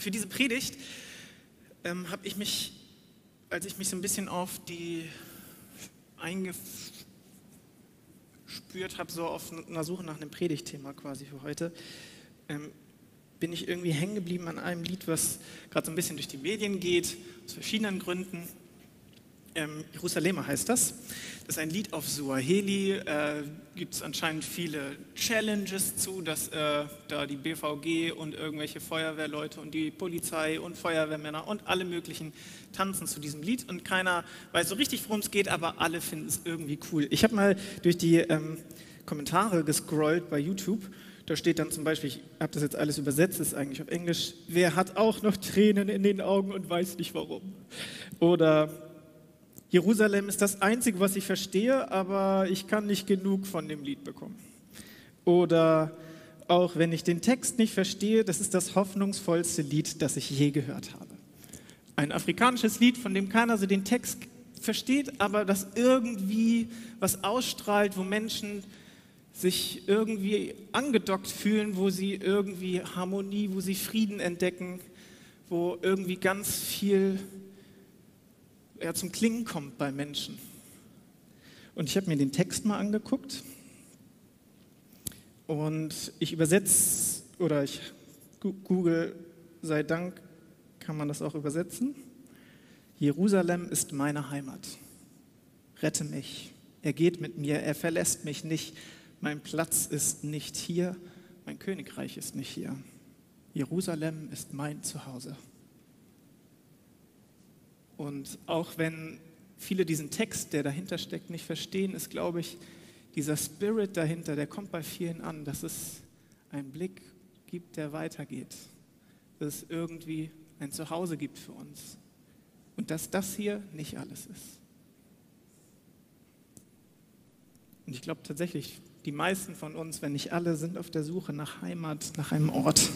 für diese Predigt ähm, habe ich mich, als ich mich so ein bisschen auf die eingespürt habe, so auf einer Suche nach einem Predigtthema quasi für heute, ähm, bin ich irgendwie hängen geblieben an einem Lied, was gerade so ein bisschen durch die Medien geht, aus verschiedenen Gründen. Ähm, Jerusalemer heißt das. Das ist ein Lied auf Suaheli. Äh, Gibt es anscheinend viele Challenges zu, dass äh, da die BVG und irgendwelche Feuerwehrleute und die Polizei und Feuerwehrmänner und alle möglichen tanzen zu diesem Lied und keiner weiß so richtig, worum es geht, aber alle finden es irgendwie cool. Ich habe mal durch die ähm, Kommentare gescrollt bei YouTube. Da steht dann zum Beispiel, ich habe das jetzt alles übersetzt, ist eigentlich auf Englisch, wer hat auch noch Tränen in den Augen und weiß nicht warum? Oder Jerusalem ist das Einzige, was ich verstehe, aber ich kann nicht genug von dem Lied bekommen. Oder auch wenn ich den Text nicht verstehe, das ist das hoffnungsvollste Lied, das ich je gehört habe. Ein afrikanisches Lied, von dem keiner so den Text versteht, aber das irgendwie was ausstrahlt, wo Menschen sich irgendwie angedockt fühlen, wo sie irgendwie Harmonie, wo sie Frieden entdecken, wo irgendwie ganz viel er zum Klingen kommt bei Menschen. Und ich habe mir den Text mal angeguckt und ich übersetze oder ich google, sei Dank, kann man das auch übersetzen. Jerusalem ist meine Heimat. Rette mich. Er geht mit mir, er verlässt mich nicht. Mein Platz ist nicht hier, mein Königreich ist nicht hier. Jerusalem ist mein Zuhause. Und auch wenn viele diesen Text, der dahinter steckt, nicht verstehen, ist, glaube ich, dieser Spirit dahinter, der kommt bei vielen an, dass es einen Blick gibt, der weitergeht. Dass es irgendwie ein Zuhause gibt für uns. Und dass das hier nicht alles ist. Und ich glaube tatsächlich, die meisten von uns, wenn nicht alle, sind auf der Suche nach Heimat, nach einem Ort,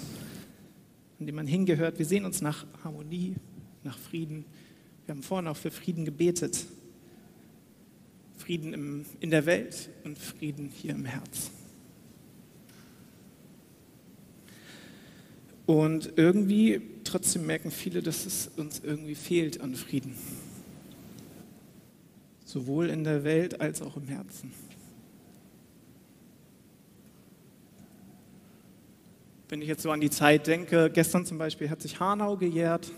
an dem man hingehört. Wir sehen uns nach Harmonie, nach Frieden, wir haben vorhin auch für Frieden gebetet. Frieden im, in der Welt und Frieden hier im Herz. Und irgendwie, trotzdem merken viele, dass es uns irgendwie fehlt an Frieden. Sowohl in der Welt als auch im Herzen. Wenn ich jetzt so an die Zeit denke, gestern zum Beispiel hat sich Hanau gejährt.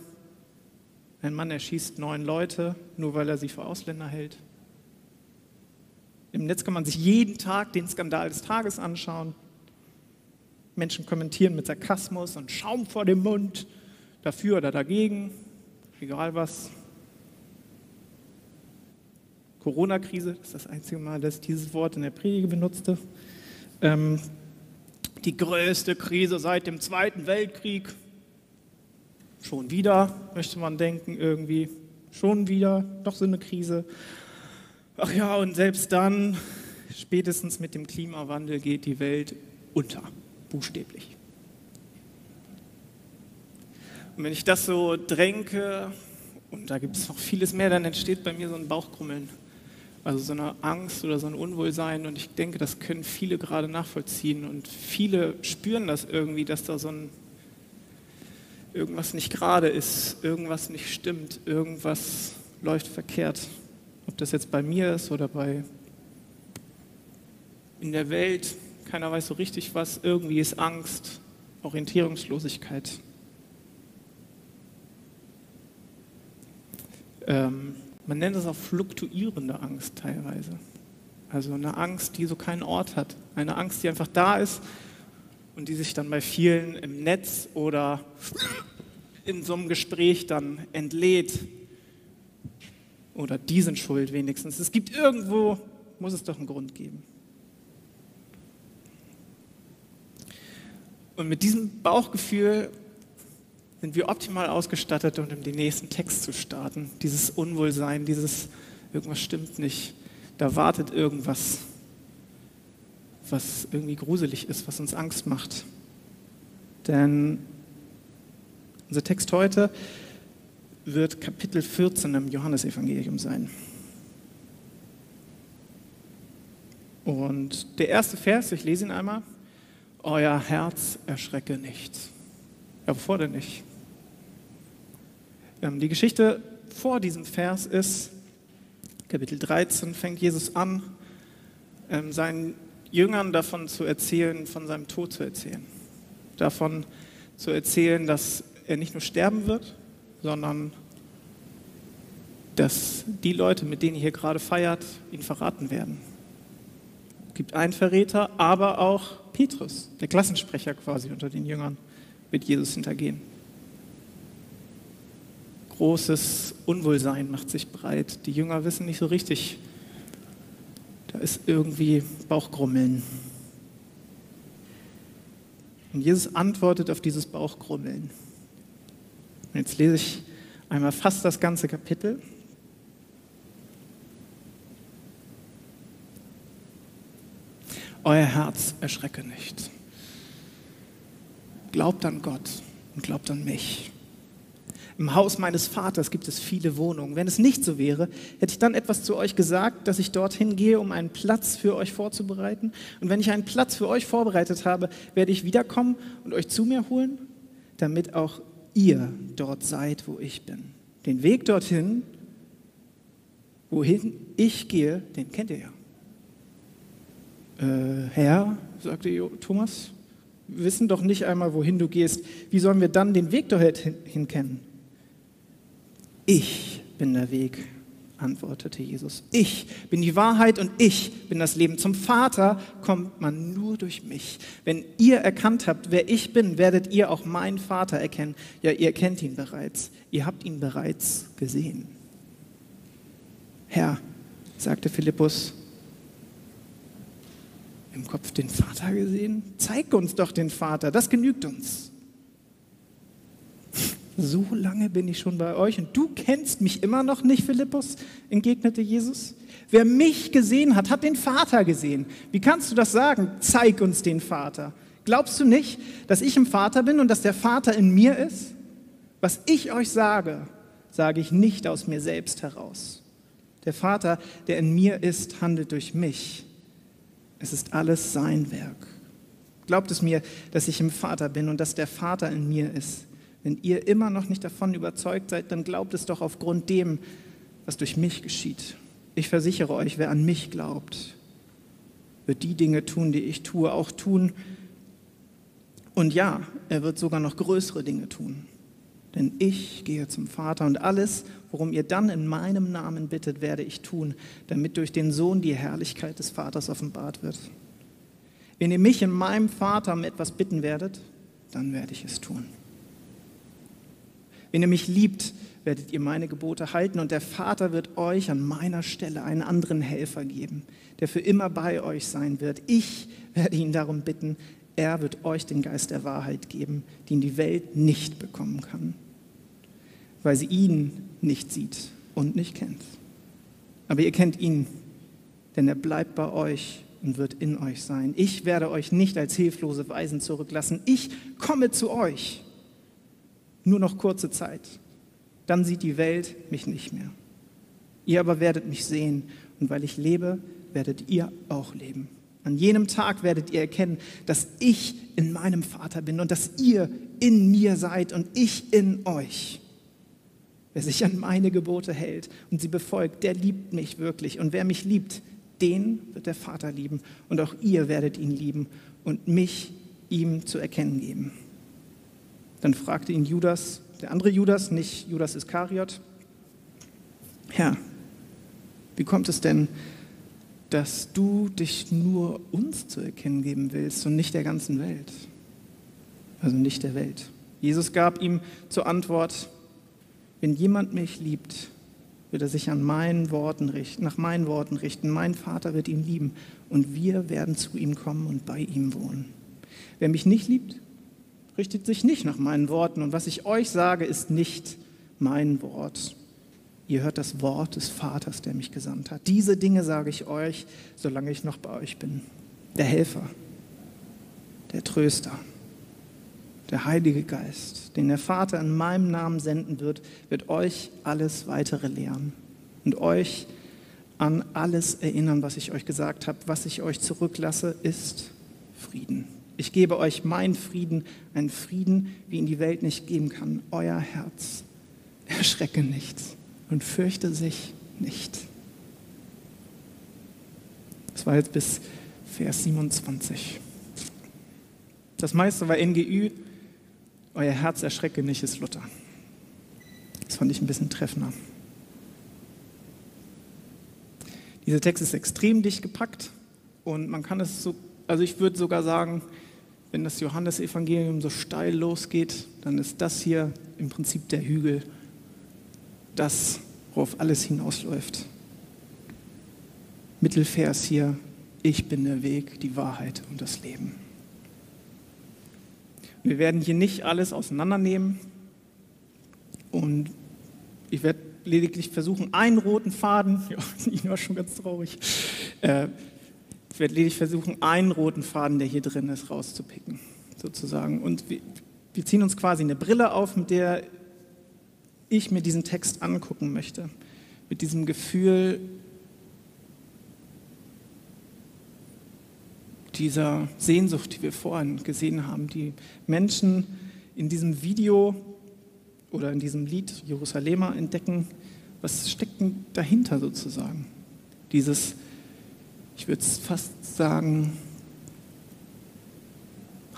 Ein Mann erschießt neun Leute, nur weil er sie für Ausländer hält. Im Netz kann man sich jeden Tag den Skandal des Tages anschauen. Menschen kommentieren mit Sarkasmus und Schaum vor dem Mund, dafür oder dagegen, egal was. Corona-Krise, das ist das einzige Mal, dass ich dieses Wort in der Predige benutzte. Ähm, die größte Krise seit dem Zweiten Weltkrieg. Schon wieder, möchte man denken, irgendwie. Schon wieder, doch so eine Krise. Ach ja, und selbst dann, spätestens mit dem Klimawandel geht die Welt unter, buchstäblich. Und wenn ich das so dränke, und da gibt es noch vieles mehr, dann entsteht bei mir so ein Bauchkrummeln. Also so eine Angst oder so ein Unwohlsein. Und ich denke, das können viele gerade nachvollziehen. Und viele spüren das irgendwie, dass da so ein irgendwas nicht gerade ist, irgendwas nicht stimmt, irgendwas läuft verkehrt. Ob das jetzt bei mir ist oder bei in der Welt, keiner weiß so richtig was, irgendwie ist Angst, Orientierungslosigkeit. Ähm, man nennt es auch fluktuierende Angst teilweise. Also eine Angst, die so keinen Ort hat. Eine Angst, die einfach da ist und die sich dann bei vielen im Netz oder in so einem Gespräch dann entlädt. Oder die sind schuld wenigstens. Es gibt irgendwo, muss es doch einen Grund geben. Und mit diesem Bauchgefühl sind wir optimal ausgestattet, um den nächsten Text zu starten. Dieses Unwohlsein, dieses irgendwas stimmt nicht. Da wartet irgendwas was irgendwie gruselig ist, was uns Angst macht. Denn unser Text heute wird Kapitel 14 im Johannesevangelium sein. Und der erste Vers, ich lese ihn einmal. Euer Herz erschrecke nicht. Ja, wovor denn nicht? Ähm, die Geschichte vor diesem Vers ist, Kapitel 13 fängt Jesus an, ähm, seinen Jüngern davon zu erzählen, von seinem Tod zu erzählen. Davon zu erzählen, dass er nicht nur sterben wird, sondern dass die Leute, mit denen ihr hier gerade feiert, ihn verraten werden. Es gibt einen Verräter, aber auch Petrus, der Klassensprecher quasi unter den Jüngern, wird Jesus hintergehen. Großes Unwohlsein macht sich breit. Die Jünger wissen nicht so richtig, da ist irgendwie Bauchgrummeln. Und Jesus antwortet auf dieses Bauchgrummeln. Und jetzt lese ich einmal fast das ganze Kapitel. Euer Herz erschrecke nicht. Glaubt an Gott und glaubt an mich. Im Haus meines Vaters gibt es viele Wohnungen. Wenn es nicht so wäre, hätte ich dann etwas zu euch gesagt, dass ich dorthin gehe, um einen Platz für euch vorzubereiten. Und wenn ich einen Platz für euch vorbereitet habe, werde ich wiederkommen und euch zu mir holen, damit auch ihr dort seid, wo ich bin. Den Weg dorthin, wohin ich gehe, den kennt ihr ja. Äh, Herr, sagte Thomas, wir wissen doch nicht einmal, wohin du gehst. Wie sollen wir dann den Weg dorthin kennen? Ich bin der Weg, antwortete Jesus. Ich bin die Wahrheit und ich bin das Leben. Zum Vater kommt man nur durch mich. Wenn ihr erkannt habt, wer ich bin, werdet ihr auch meinen Vater erkennen. Ja, ihr kennt ihn bereits. Ihr habt ihn bereits gesehen. Herr, sagte Philippus, im Kopf den Vater gesehen? Zeig uns doch den Vater, das genügt uns so lange bin ich schon bei euch und du kennst mich immer noch nicht, Philippus, entgegnete Jesus. Wer mich gesehen hat, hat den Vater gesehen. Wie kannst du das sagen? Zeig uns den Vater. Glaubst du nicht, dass ich im Vater bin und dass der Vater in mir ist? Was ich euch sage, sage ich nicht aus mir selbst heraus. Der Vater, der in mir ist, handelt durch mich. Es ist alles sein Werk. Glaubt es mir, dass ich im Vater bin und dass der Vater in mir ist. Wenn ihr immer noch nicht davon überzeugt seid, dann glaubt es doch aufgrund dem, was durch mich geschieht. Ich versichere euch, wer an mich glaubt, wird die Dinge tun, die ich tue, auch tun. Und ja, er wird sogar noch größere Dinge tun. Denn ich gehe zum Vater und alles, worum ihr dann in meinem Namen bittet, werde ich tun, damit durch den Sohn die Herrlichkeit des Vaters offenbart wird. Wenn ihr mich in meinem Vater um etwas bitten werdet, dann werde ich es tun. Wenn ihr mich liebt, werdet ihr meine Gebote halten und der Vater wird euch an meiner Stelle einen anderen Helfer geben, der für immer bei euch sein wird. Ich werde ihn darum bitten, er wird euch den Geist der Wahrheit geben, den die Welt nicht bekommen kann, weil sie ihn nicht sieht und nicht kennt. Aber ihr kennt ihn, denn er bleibt bei euch und wird in euch sein. Ich werde euch nicht als hilflose Weisen zurücklassen. Ich komme zu euch nur noch kurze Zeit. Dann sieht die Welt mich nicht mehr. Ihr aber werdet mich sehen und weil ich lebe, werdet ihr auch leben. An jenem Tag werdet ihr erkennen, dass ich in meinem Vater bin und dass ihr in mir seid und ich in euch. Wer sich an meine Gebote hält und sie befolgt, der liebt mich wirklich. Und wer mich liebt, den wird der Vater lieben. Und auch ihr werdet ihn lieben und mich ihm zu erkennen geben. Dann fragte ihn Judas, der andere Judas, nicht Judas Iskariot, Herr, wie kommt es denn, dass du dich nur uns zu erkennen geben willst und nicht der ganzen Welt? Also nicht der Welt. Jesus gab ihm zur Antwort, wenn jemand mich liebt, wird er sich an meinen Worten richten, nach meinen Worten richten. Mein Vater wird ihn lieben und wir werden zu ihm kommen und bei ihm wohnen. Wer mich nicht liebt, richtet sich nicht nach meinen Worten. Und was ich euch sage, ist nicht mein Wort. Ihr hört das Wort des Vaters, der mich gesandt hat. Diese Dinge sage ich euch, solange ich noch bei euch bin. Der Helfer, der Tröster, der Heilige Geist, den der Vater in meinem Namen senden wird, wird euch alles weitere lehren und euch an alles erinnern, was ich euch gesagt habe. Was ich euch zurücklasse, ist Frieden. Ich gebe euch meinen Frieden, einen Frieden, wie ihn die Welt nicht geben kann. Euer Herz erschrecke nicht und fürchte sich nicht. Das war jetzt bis Vers 27. Das meiste war NGÜ, euer Herz erschrecke nicht, ist Luther. Das fand ich ein bisschen treffender. Dieser Text ist extrem dicht gepackt und man kann es so, also ich würde sogar sagen, wenn das Johannesevangelium so steil losgeht, dann ist das hier im Prinzip der Hügel, das, worauf alles hinausläuft. Mittelvers hier, ich bin der Weg, die Wahrheit und das Leben. Wir werden hier nicht alles auseinandernehmen und ich werde lediglich versuchen, einen roten Faden, ja, ich war schon ganz traurig, äh, ich werde lediglich versuchen, einen roten Faden, der hier drin ist, rauszupicken, sozusagen. Und wir, wir ziehen uns quasi eine Brille auf, mit der ich mir diesen Text angucken möchte. Mit diesem Gefühl dieser Sehnsucht, die wir vorhin gesehen haben. Die Menschen in diesem Video oder in diesem Lied Jerusalemer entdecken, was steckt denn dahinter sozusagen? Dieses ich würde fast sagen,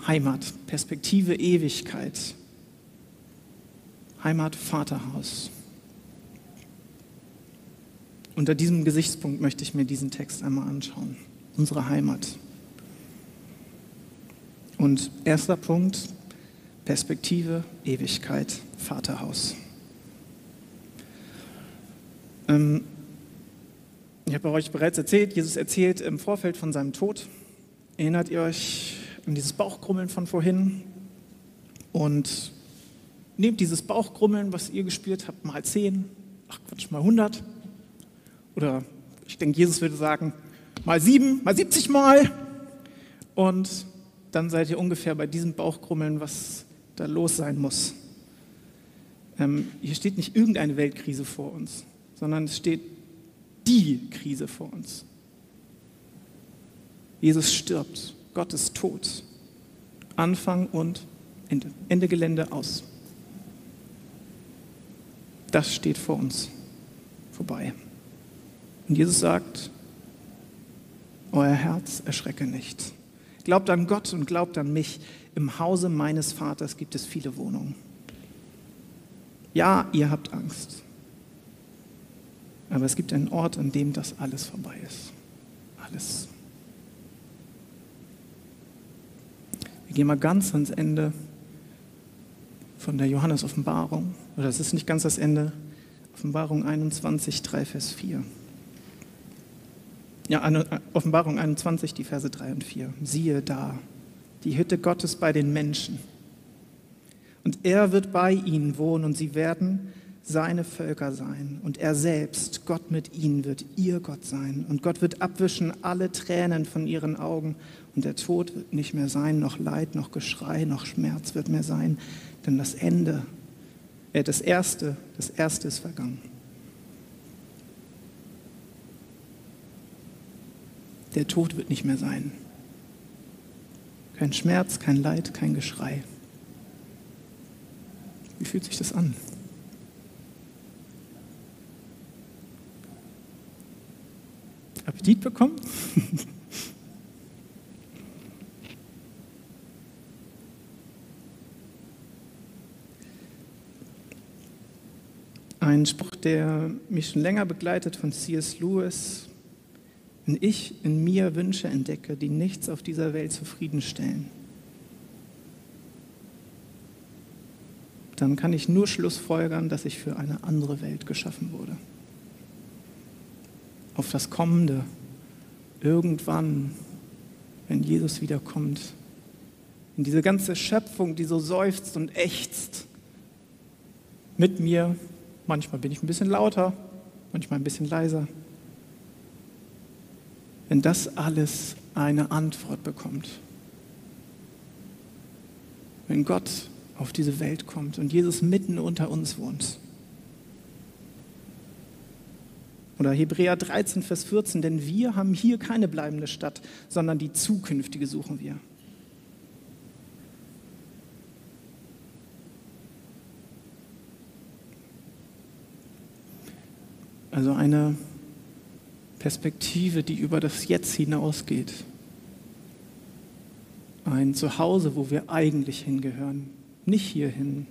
Heimat, Perspektive Ewigkeit, Heimat, Vaterhaus. Unter diesem Gesichtspunkt möchte ich mir diesen Text einmal anschauen. Unsere Heimat. Und erster Punkt, Perspektive, Ewigkeit, Vaterhaus. Ähm, ich habe euch bereits erzählt, Jesus erzählt im Vorfeld von seinem Tod. Erinnert ihr euch an dieses Bauchkrummeln von vorhin? Und nehmt dieses Bauchkrummeln, was ihr gespürt habt, mal 10, ach Quatsch, mal 100. Oder ich denke, Jesus würde sagen, mal 7, mal 70 Mal. Und dann seid ihr ungefähr bei diesem Bauchkrummeln, was da los sein muss. Ähm, hier steht nicht irgendeine Weltkrise vor uns, sondern es steht die Krise vor uns. Jesus stirbt, Gott ist tot. Anfang und Ende. Ende Gelände aus. Das steht vor uns vorbei. Und Jesus sagt, euer Herz erschrecke nicht. Glaubt an Gott und glaubt an mich. Im Hause meines Vaters gibt es viele Wohnungen. Ja, ihr habt Angst. Aber es gibt einen Ort, an dem das alles vorbei ist. Alles. Wir gehen mal ganz ans Ende von der Johannes-Offenbarung. Oder es ist nicht ganz das Ende. Offenbarung 21, 3, Vers 4. Ja, Offenbarung 21, die Verse 3 und 4. Siehe da, die Hütte Gottes bei den Menschen. Und er wird bei ihnen wohnen und sie werden seine Völker sein und er selbst, Gott mit ihnen, wird ihr Gott sein. Und Gott wird abwischen alle Tränen von ihren Augen und der Tod wird nicht mehr sein, noch Leid, noch Geschrei, noch Schmerz wird mehr sein, denn das Ende, äh, das Erste, das Erste ist vergangen. Der Tod wird nicht mehr sein. Kein Schmerz, kein Leid, kein Geschrei. Wie fühlt sich das an? Appetit bekommen? Ein Spruch, der mich schon länger begleitet von C.S. Lewis. Wenn ich in mir Wünsche entdecke, die nichts auf dieser Welt zufriedenstellen, dann kann ich nur Schlussfolgern, dass ich für eine andere Welt geschaffen wurde auf das Kommende. Irgendwann, wenn Jesus wiederkommt, in diese ganze Schöpfung, die so seufzt und ächzt, mit mir, manchmal bin ich ein bisschen lauter, manchmal ein bisschen leiser, wenn das alles eine Antwort bekommt, wenn Gott auf diese Welt kommt und Jesus mitten unter uns wohnt, Oder Hebräer 13, Vers 14, denn wir haben hier keine bleibende Stadt, sondern die zukünftige suchen wir. Also eine Perspektive, die über das Jetzt hinausgeht. Ein Zuhause, wo wir eigentlich hingehören, nicht hierhin.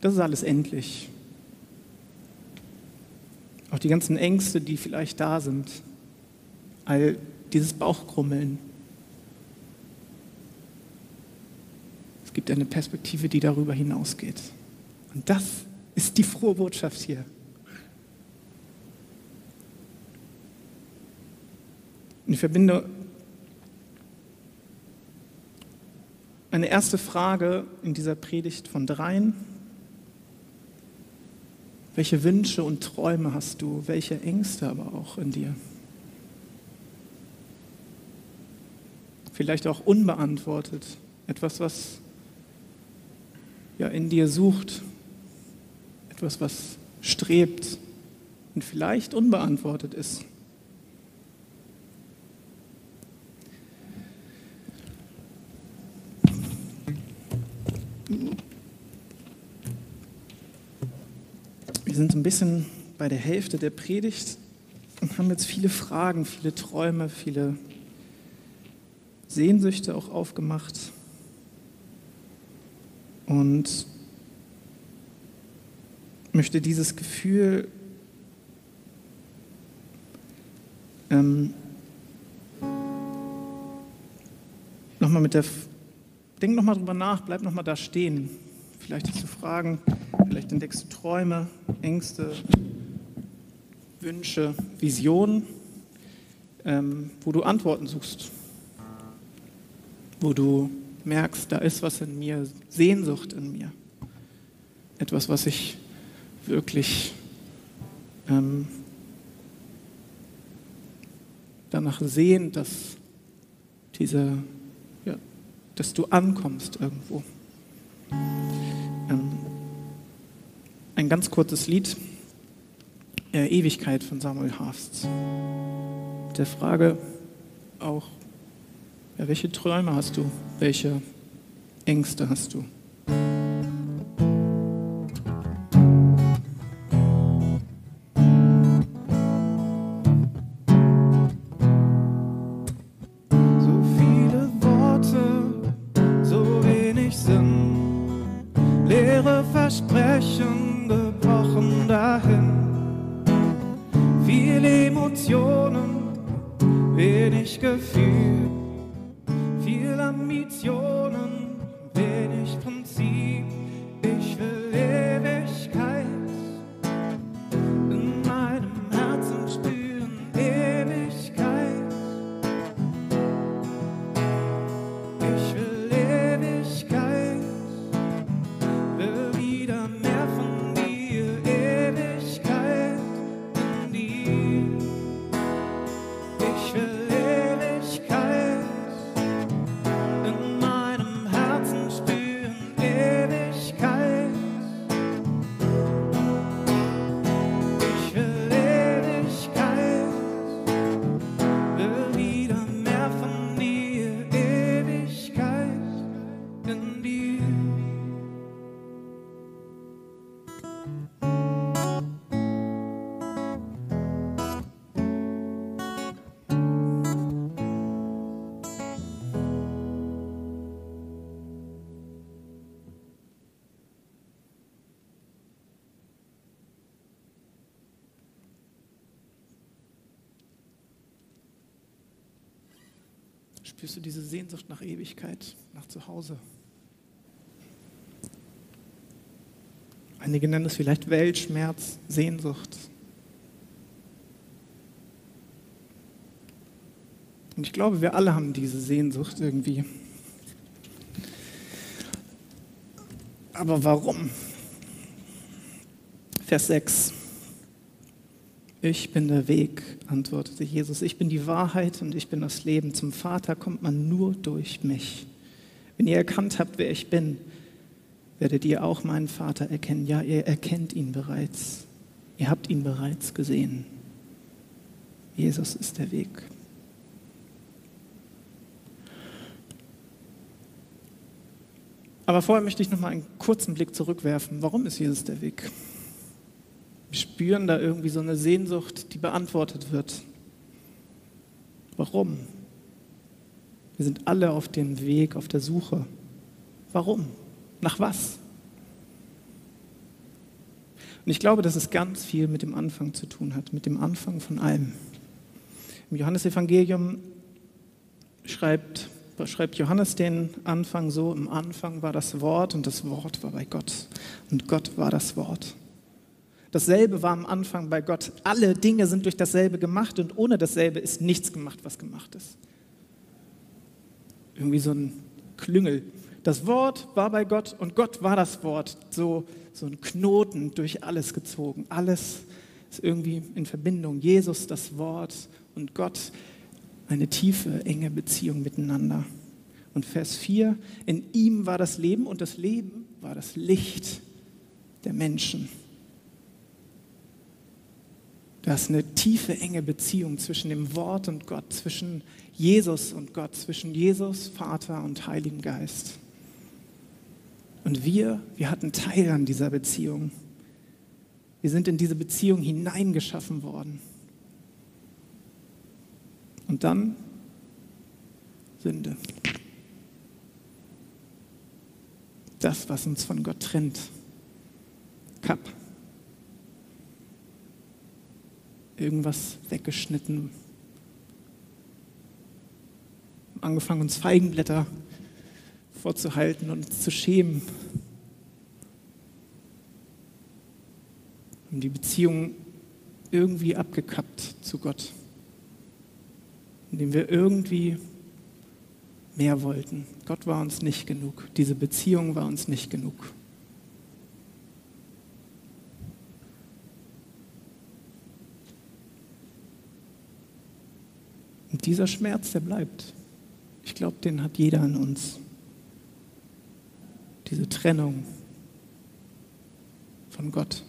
Das ist alles endlich. Auch die ganzen Ängste, die vielleicht da sind, all dieses Bauchkrummeln. Es gibt eine Perspektive, die darüber hinausgeht. Und das ist die frohe Botschaft hier. Und ich verbinde eine erste Frage in dieser Predigt von dreien. Welche Wünsche und Träume hast du? Welche Ängste aber auch in dir? Vielleicht auch unbeantwortet. Etwas, was ja in dir sucht. Etwas, was strebt und vielleicht unbeantwortet ist. Wir sind ein bisschen bei der Hälfte der Predigt und haben jetzt viele Fragen, viele Träume, viele Sehnsüchte auch aufgemacht. Und möchte dieses Gefühl ähm, nochmal mit der denk nochmal drüber nach, bleib nochmal da stehen. Vielleicht du Fragen, vielleicht entdeckst du Träume, Ängste, Wünsche, Visionen, ähm, wo du Antworten suchst, wo du merkst, da ist was in mir, Sehnsucht in mir, etwas, was ich wirklich ähm, danach sehen, dass diese dass du ankommst irgendwo. Ein ganz kurzes Lied, äh, Ewigkeit von Samuel Hafst. Der Frage auch, ja, welche Träume hast du? Welche Ängste hast du? Spürst du diese Sehnsucht nach Ewigkeit, nach Zuhause? Einige nennen es vielleicht Weltschmerz, Sehnsucht. Und ich glaube, wir alle haben diese Sehnsucht irgendwie. Aber warum? Vers 6. Ich bin der Weg, antwortete Jesus. Ich bin die Wahrheit und ich bin das Leben. Zum Vater kommt man nur durch mich. Wenn ihr erkannt habt, wer ich bin, werdet ihr auch meinen Vater erkennen. Ja, ihr erkennt ihn bereits. Ihr habt ihn bereits gesehen. Jesus ist der Weg. Aber vorher möchte ich noch mal einen kurzen Blick zurückwerfen. Warum ist Jesus der Weg? Wir spüren da irgendwie so eine Sehnsucht, die beantwortet wird. Warum? Wir sind alle auf dem Weg, auf der Suche. Warum? Nach was? Und ich glaube, dass es ganz viel mit dem Anfang zu tun hat, mit dem Anfang von allem. Im Johannesevangelium schreibt, schreibt Johannes den Anfang so, im Anfang war das Wort und das Wort war bei Gott und Gott war das Wort. Dasselbe war am Anfang bei Gott. Alle Dinge sind durch dasselbe gemacht und ohne dasselbe ist nichts gemacht, was gemacht ist. Irgendwie so ein Klüngel. Das Wort war bei Gott und Gott war das Wort. So, so ein Knoten durch alles gezogen. Alles ist irgendwie in Verbindung. Jesus, das Wort und Gott, eine tiefe, enge Beziehung miteinander. Und Vers 4, in ihm war das Leben und das Leben war das Licht der Menschen. Da ist eine tiefe, enge Beziehung zwischen dem Wort und Gott, zwischen Jesus und Gott, zwischen Jesus, Vater und Heiligen Geist. Und wir, wir hatten Teil an dieser Beziehung. Wir sind in diese Beziehung hineingeschaffen worden. Und dann Sünde. Das, was uns von Gott trennt. Kapp. Irgendwas weggeschnitten. Angefangen, uns Feigenblätter vorzuhalten und uns zu schämen. Haben die Beziehung irgendwie abgekappt zu Gott, indem wir irgendwie mehr wollten. Gott war uns nicht genug. Diese Beziehung war uns nicht genug. Dieser Schmerz, der bleibt. Ich glaube, den hat jeder an uns. Diese Trennung von Gott.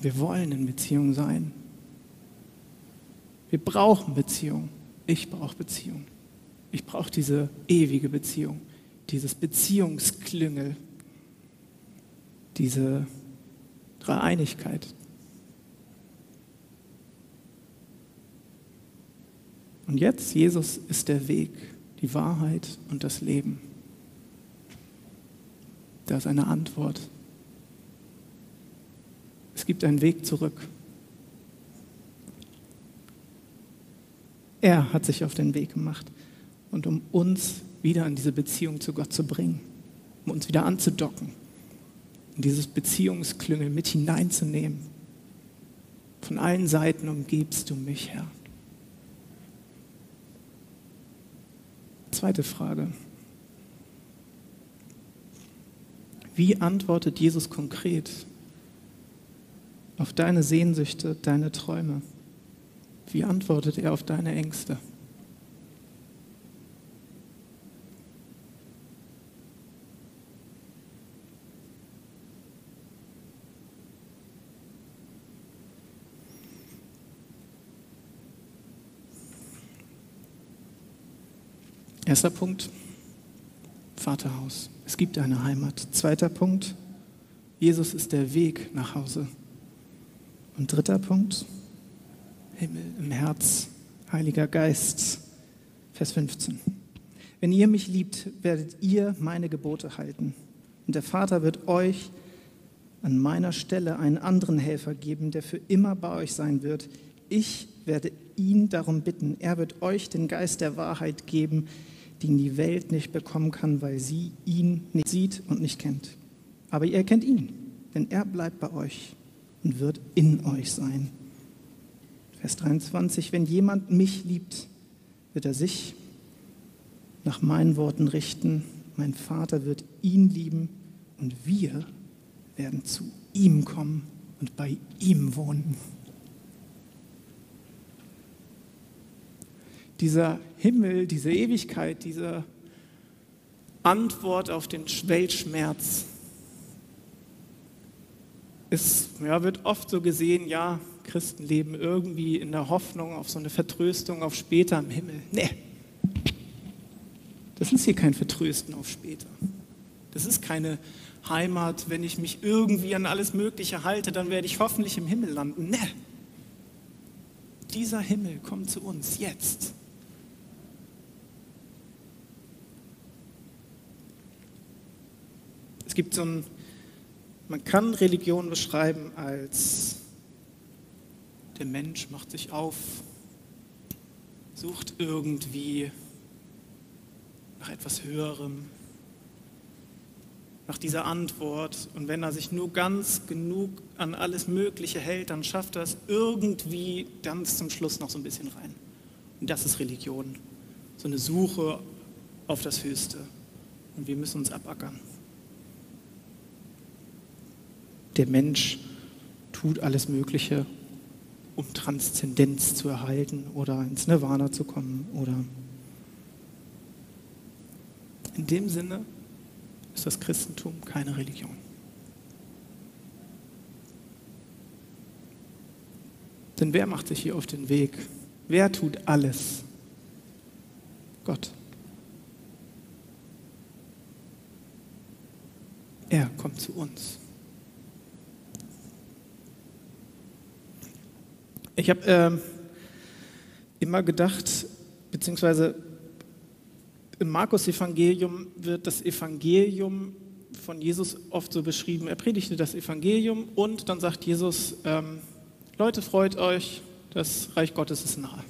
Wir wollen in Beziehung sein. Wir brauchen Beziehung. Ich brauche Beziehung. Ich brauche diese ewige Beziehung, dieses Beziehungsklüngel, diese Dreieinigkeit, Und jetzt, Jesus ist der Weg, die Wahrheit und das Leben. Da ist eine Antwort. Es gibt einen Weg zurück. Er hat sich auf den Weg gemacht und um uns wieder in diese Beziehung zu Gott zu bringen, um uns wieder anzudocken, in dieses Beziehungsklüngel mit hineinzunehmen. Von allen Seiten umgibst du mich, Herr. Zweite Frage. Wie antwortet Jesus konkret auf deine Sehnsüchte, deine Träume? Wie antwortet er auf deine Ängste? Erster Punkt, Vaterhaus. Es gibt eine Heimat. Zweiter Punkt, Jesus ist der Weg nach Hause. Und dritter Punkt, Himmel im Herz, Heiliger Geist. Vers 15. Wenn ihr mich liebt, werdet ihr meine Gebote halten. Und der Vater wird euch an meiner Stelle einen anderen Helfer geben, der für immer bei euch sein wird. Ich werde ihn darum bitten. Er wird euch den Geist der Wahrheit geben, den die Welt nicht bekommen kann, weil sie ihn nicht sieht und nicht kennt. Aber ihr kennt ihn, denn er bleibt bei euch und wird in euch sein. Vers 23, wenn jemand mich liebt, wird er sich nach meinen Worten richten. Mein Vater wird ihn lieben und wir werden zu ihm kommen und bei ihm wohnen. Dieser Himmel, diese Ewigkeit, diese Antwort auf den Weltschmerz es ja, wird oft so gesehen, ja, Christen leben irgendwie in der Hoffnung auf so eine Vertröstung auf später im Himmel. Nee, das ist hier kein Vertrösten auf später. Das ist keine Heimat, wenn ich mich irgendwie an alles Mögliche halte, dann werde ich hoffentlich im Himmel landen. Ne. Dieser Himmel kommt zu uns jetzt. Es gibt so ein, man kann Religion beschreiben als der Mensch macht sich auf, sucht irgendwie nach etwas Höherem, nach dieser Antwort. Und wenn er sich nur ganz genug an alles Mögliche hält, dann schafft er es irgendwie ganz zum Schluss noch so ein bisschen rein. Und das ist Religion. So eine Suche auf das Höchste. Und wir müssen uns abackern. Der Mensch tut alles Mögliche, um Transzendenz zu erhalten oder ins Nirvana zu kommen oder in dem Sinne ist das Christentum keine Religion. Denn wer macht sich hier auf den Weg? Wer tut alles? Gott. Er kommt zu uns. Ich habe äh, immer gedacht, beziehungsweise im Markus-Evangelium wird das Evangelium von Jesus oft so beschrieben. Er predigte das Evangelium und dann sagt Jesus, ähm, Leute, freut euch, das Reich Gottes ist nahe.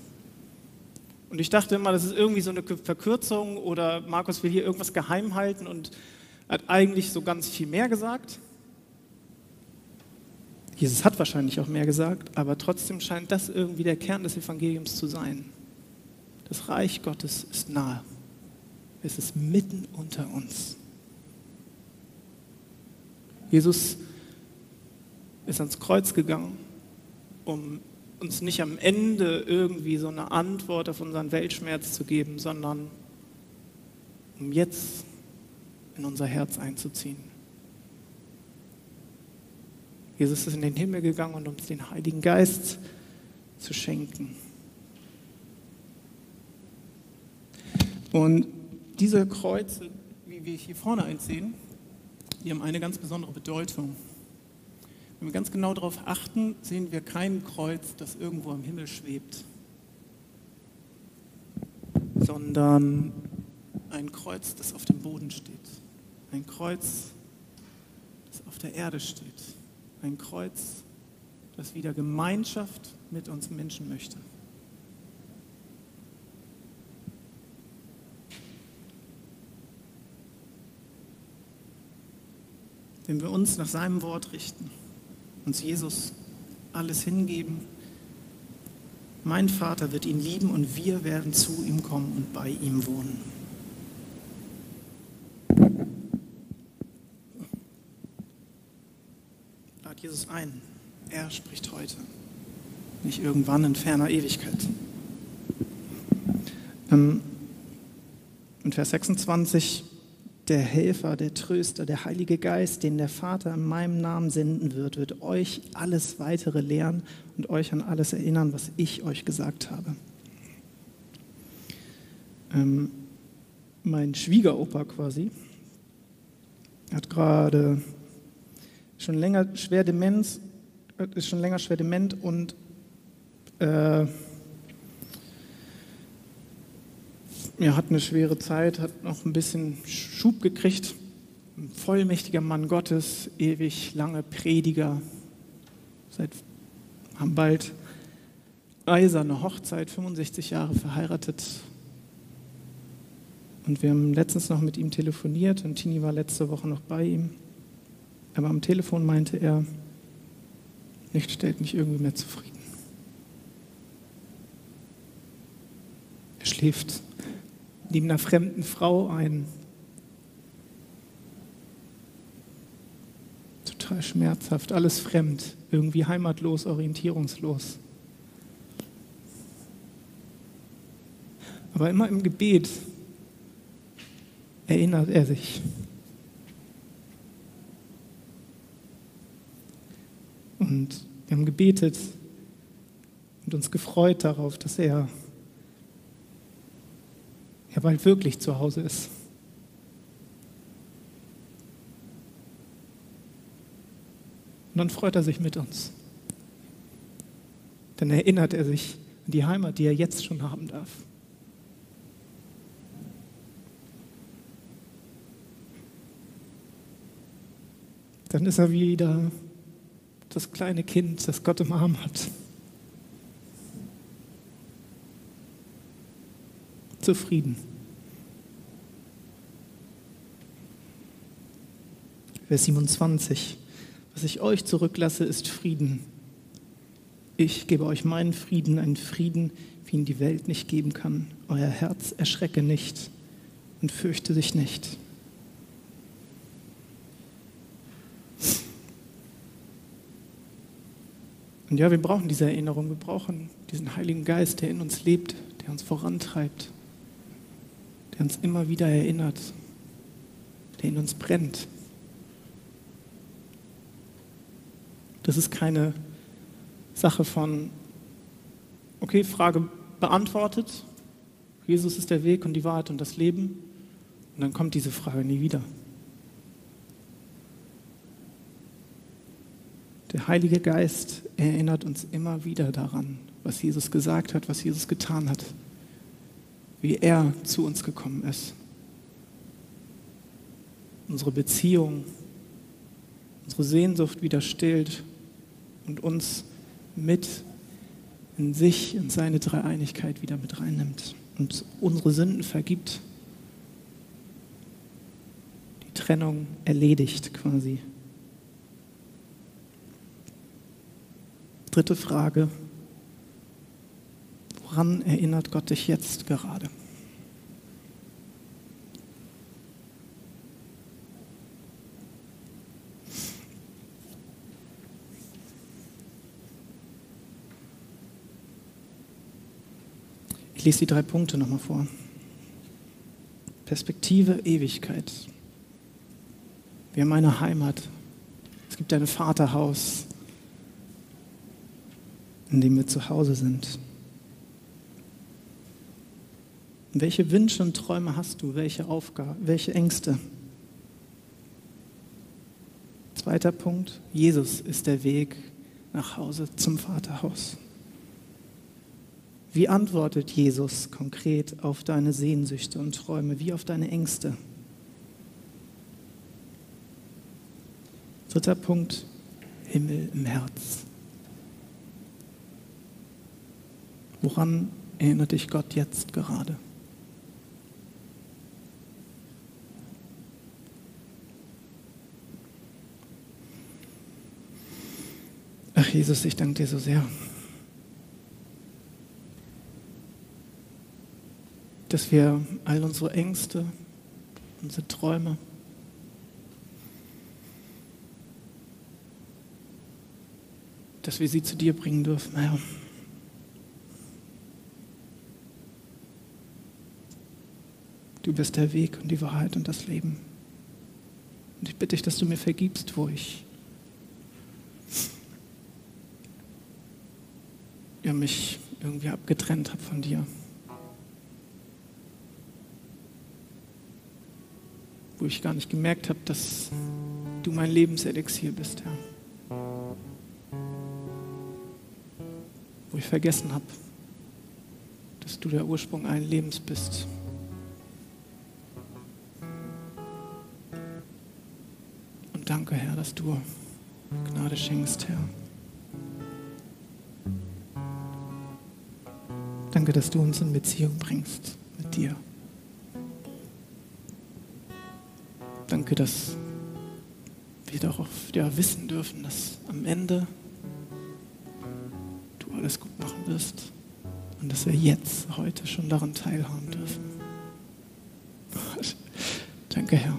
Und ich dachte immer, das ist irgendwie so eine Verkürzung oder Markus will hier irgendwas geheim halten und hat eigentlich so ganz viel mehr gesagt. Jesus hat wahrscheinlich auch mehr gesagt, aber trotzdem scheint das irgendwie der Kern des Evangeliums zu sein. Das Reich Gottes ist nahe. Es ist mitten unter uns. Jesus ist ans Kreuz gegangen, um uns nicht am Ende irgendwie so eine Antwort auf unseren Weltschmerz zu geben, sondern um jetzt in unser Herz einzuziehen. Jesus ist in den Himmel gegangen und uns den Heiligen Geist zu schenken. Und diese Kreuze, wie wir hier vorne eins sehen, die haben eine ganz besondere Bedeutung. Wenn wir ganz genau darauf achten, sehen wir kein Kreuz, das irgendwo am Himmel schwebt, sondern ein Kreuz, das auf dem Boden steht. Ein Kreuz, das auf der Erde steht. Ein Kreuz, das wieder Gemeinschaft mit uns Menschen möchte. wenn wir uns nach seinem Wort richten, uns Jesus alles hingeben, mein Vater wird ihn lieben und wir werden zu ihm kommen und bei ihm wohnen. Jesus ein. Er spricht heute, nicht irgendwann in ferner Ewigkeit. Ähm, in Vers 26 der Helfer, der Tröster, der Heilige Geist, den der Vater in meinem Namen senden wird, wird euch alles weitere lehren und euch an alles erinnern, was ich euch gesagt habe. Ähm, mein Schwiegeropa quasi hat gerade schon länger schwer Demenz, ist schon länger schwer dement und äh, er hat eine schwere Zeit, hat noch ein bisschen Schub gekriegt. Ein vollmächtiger Mann Gottes, ewig lange Prediger, seit, haben bald eiserne Hochzeit, 65 Jahre verheiratet. Und wir haben letztens noch mit ihm telefoniert und Tini war letzte Woche noch bei ihm. Aber am Telefon meinte er, nichts stellt mich irgendwie mehr zufrieden. Er schläft neben einer fremden Frau ein. Total schmerzhaft, alles fremd, irgendwie heimatlos, orientierungslos. Aber immer im Gebet erinnert er sich. und wir haben gebetet und uns gefreut darauf, dass er ja bald wirklich zu Hause ist. Und dann freut er sich mit uns. Dann erinnert er sich an die Heimat, die er jetzt schon haben darf. Dann ist er wieder das kleine Kind, das Gott im Arm hat. Zufrieden. Vers 27. Was ich euch zurücklasse, ist Frieden. Ich gebe euch meinen Frieden, einen Frieden, wie ihn die Welt nicht geben kann. Euer Herz erschrecke nicht und fürchte sich nicht. Und ja, wir brauchen diese Erinnerung, wir brauchen diesen Heiligen Geist, der in uns lebt, der uns vorantreibt, der uns immer wieder erinnert, der in uns brennt. Das ist keine Sache von, okay, Frage beantwortet, Jesus ist der Weg und die Wahrheit und das Leben, und dann kommt diese Frage nie wieder. Der Heilige Geist erinnert uns immer wieder daran, was Jesus gesagt hat, was Jesus getan hat, wie er zu uns gekommen ist. Unsere Beziehung, unsere Sehnsucht wieder stillt und uns mit in sich, in seine Dreieinigkeit wieder mit reinnimmt und unsere Sünden vergibt. Die Trennung erledigt quasi. Dritte Frage. Woran erinnert Gott dich jetzt gerade? Ich lese die drei Punkte nochmal vor. Perspektive, Ewigkeit. Wir haben eine Heimat. Es gibt ein Vaterhaus in dem wir zu Hause sind. Welche Wünsche und Träume hast du? Welche Aufgaben? Welche Ängste? Zweiter Punkt. Jesus ist der Weg nach Hause zum Vaterhaus. Wie antwortet Jesus konkret auf deine Sehnsüchte und Träume, wie auf deine Ängste? Dritter Punkt. Himmel im Herz. Woran erinnert dich Gott jetzt gerade? Ach Jesus, ich danke dir so sehr, dass wir all unsere Ängste, unsere Träume, dass wir sie zu dir bringen dürfen, Herr. Du bist der Weg und die Wahrheit und das Leben. Und ich bitte dich, dass du mir vergibst, wo ich ja, mich irgendwie abgetrennt habe von dir. Wo ich gar nicht gemerkt habe, dass du mein Lebenselixier bist, Herr. Wo ich vergessen habe, dass du der Ursprung allen Lebens bist. Danke, Herr, dass du Gnade schenkst, Herr. Danke, dass du uns in Beziehung bringst mit dir. Danke, dass wir darauf ja, wissen dürfen, dass am Ende du alles gut machen wirst und dass wir jetzt, heute schon daran teilhaben dürfen. Danke, Herr.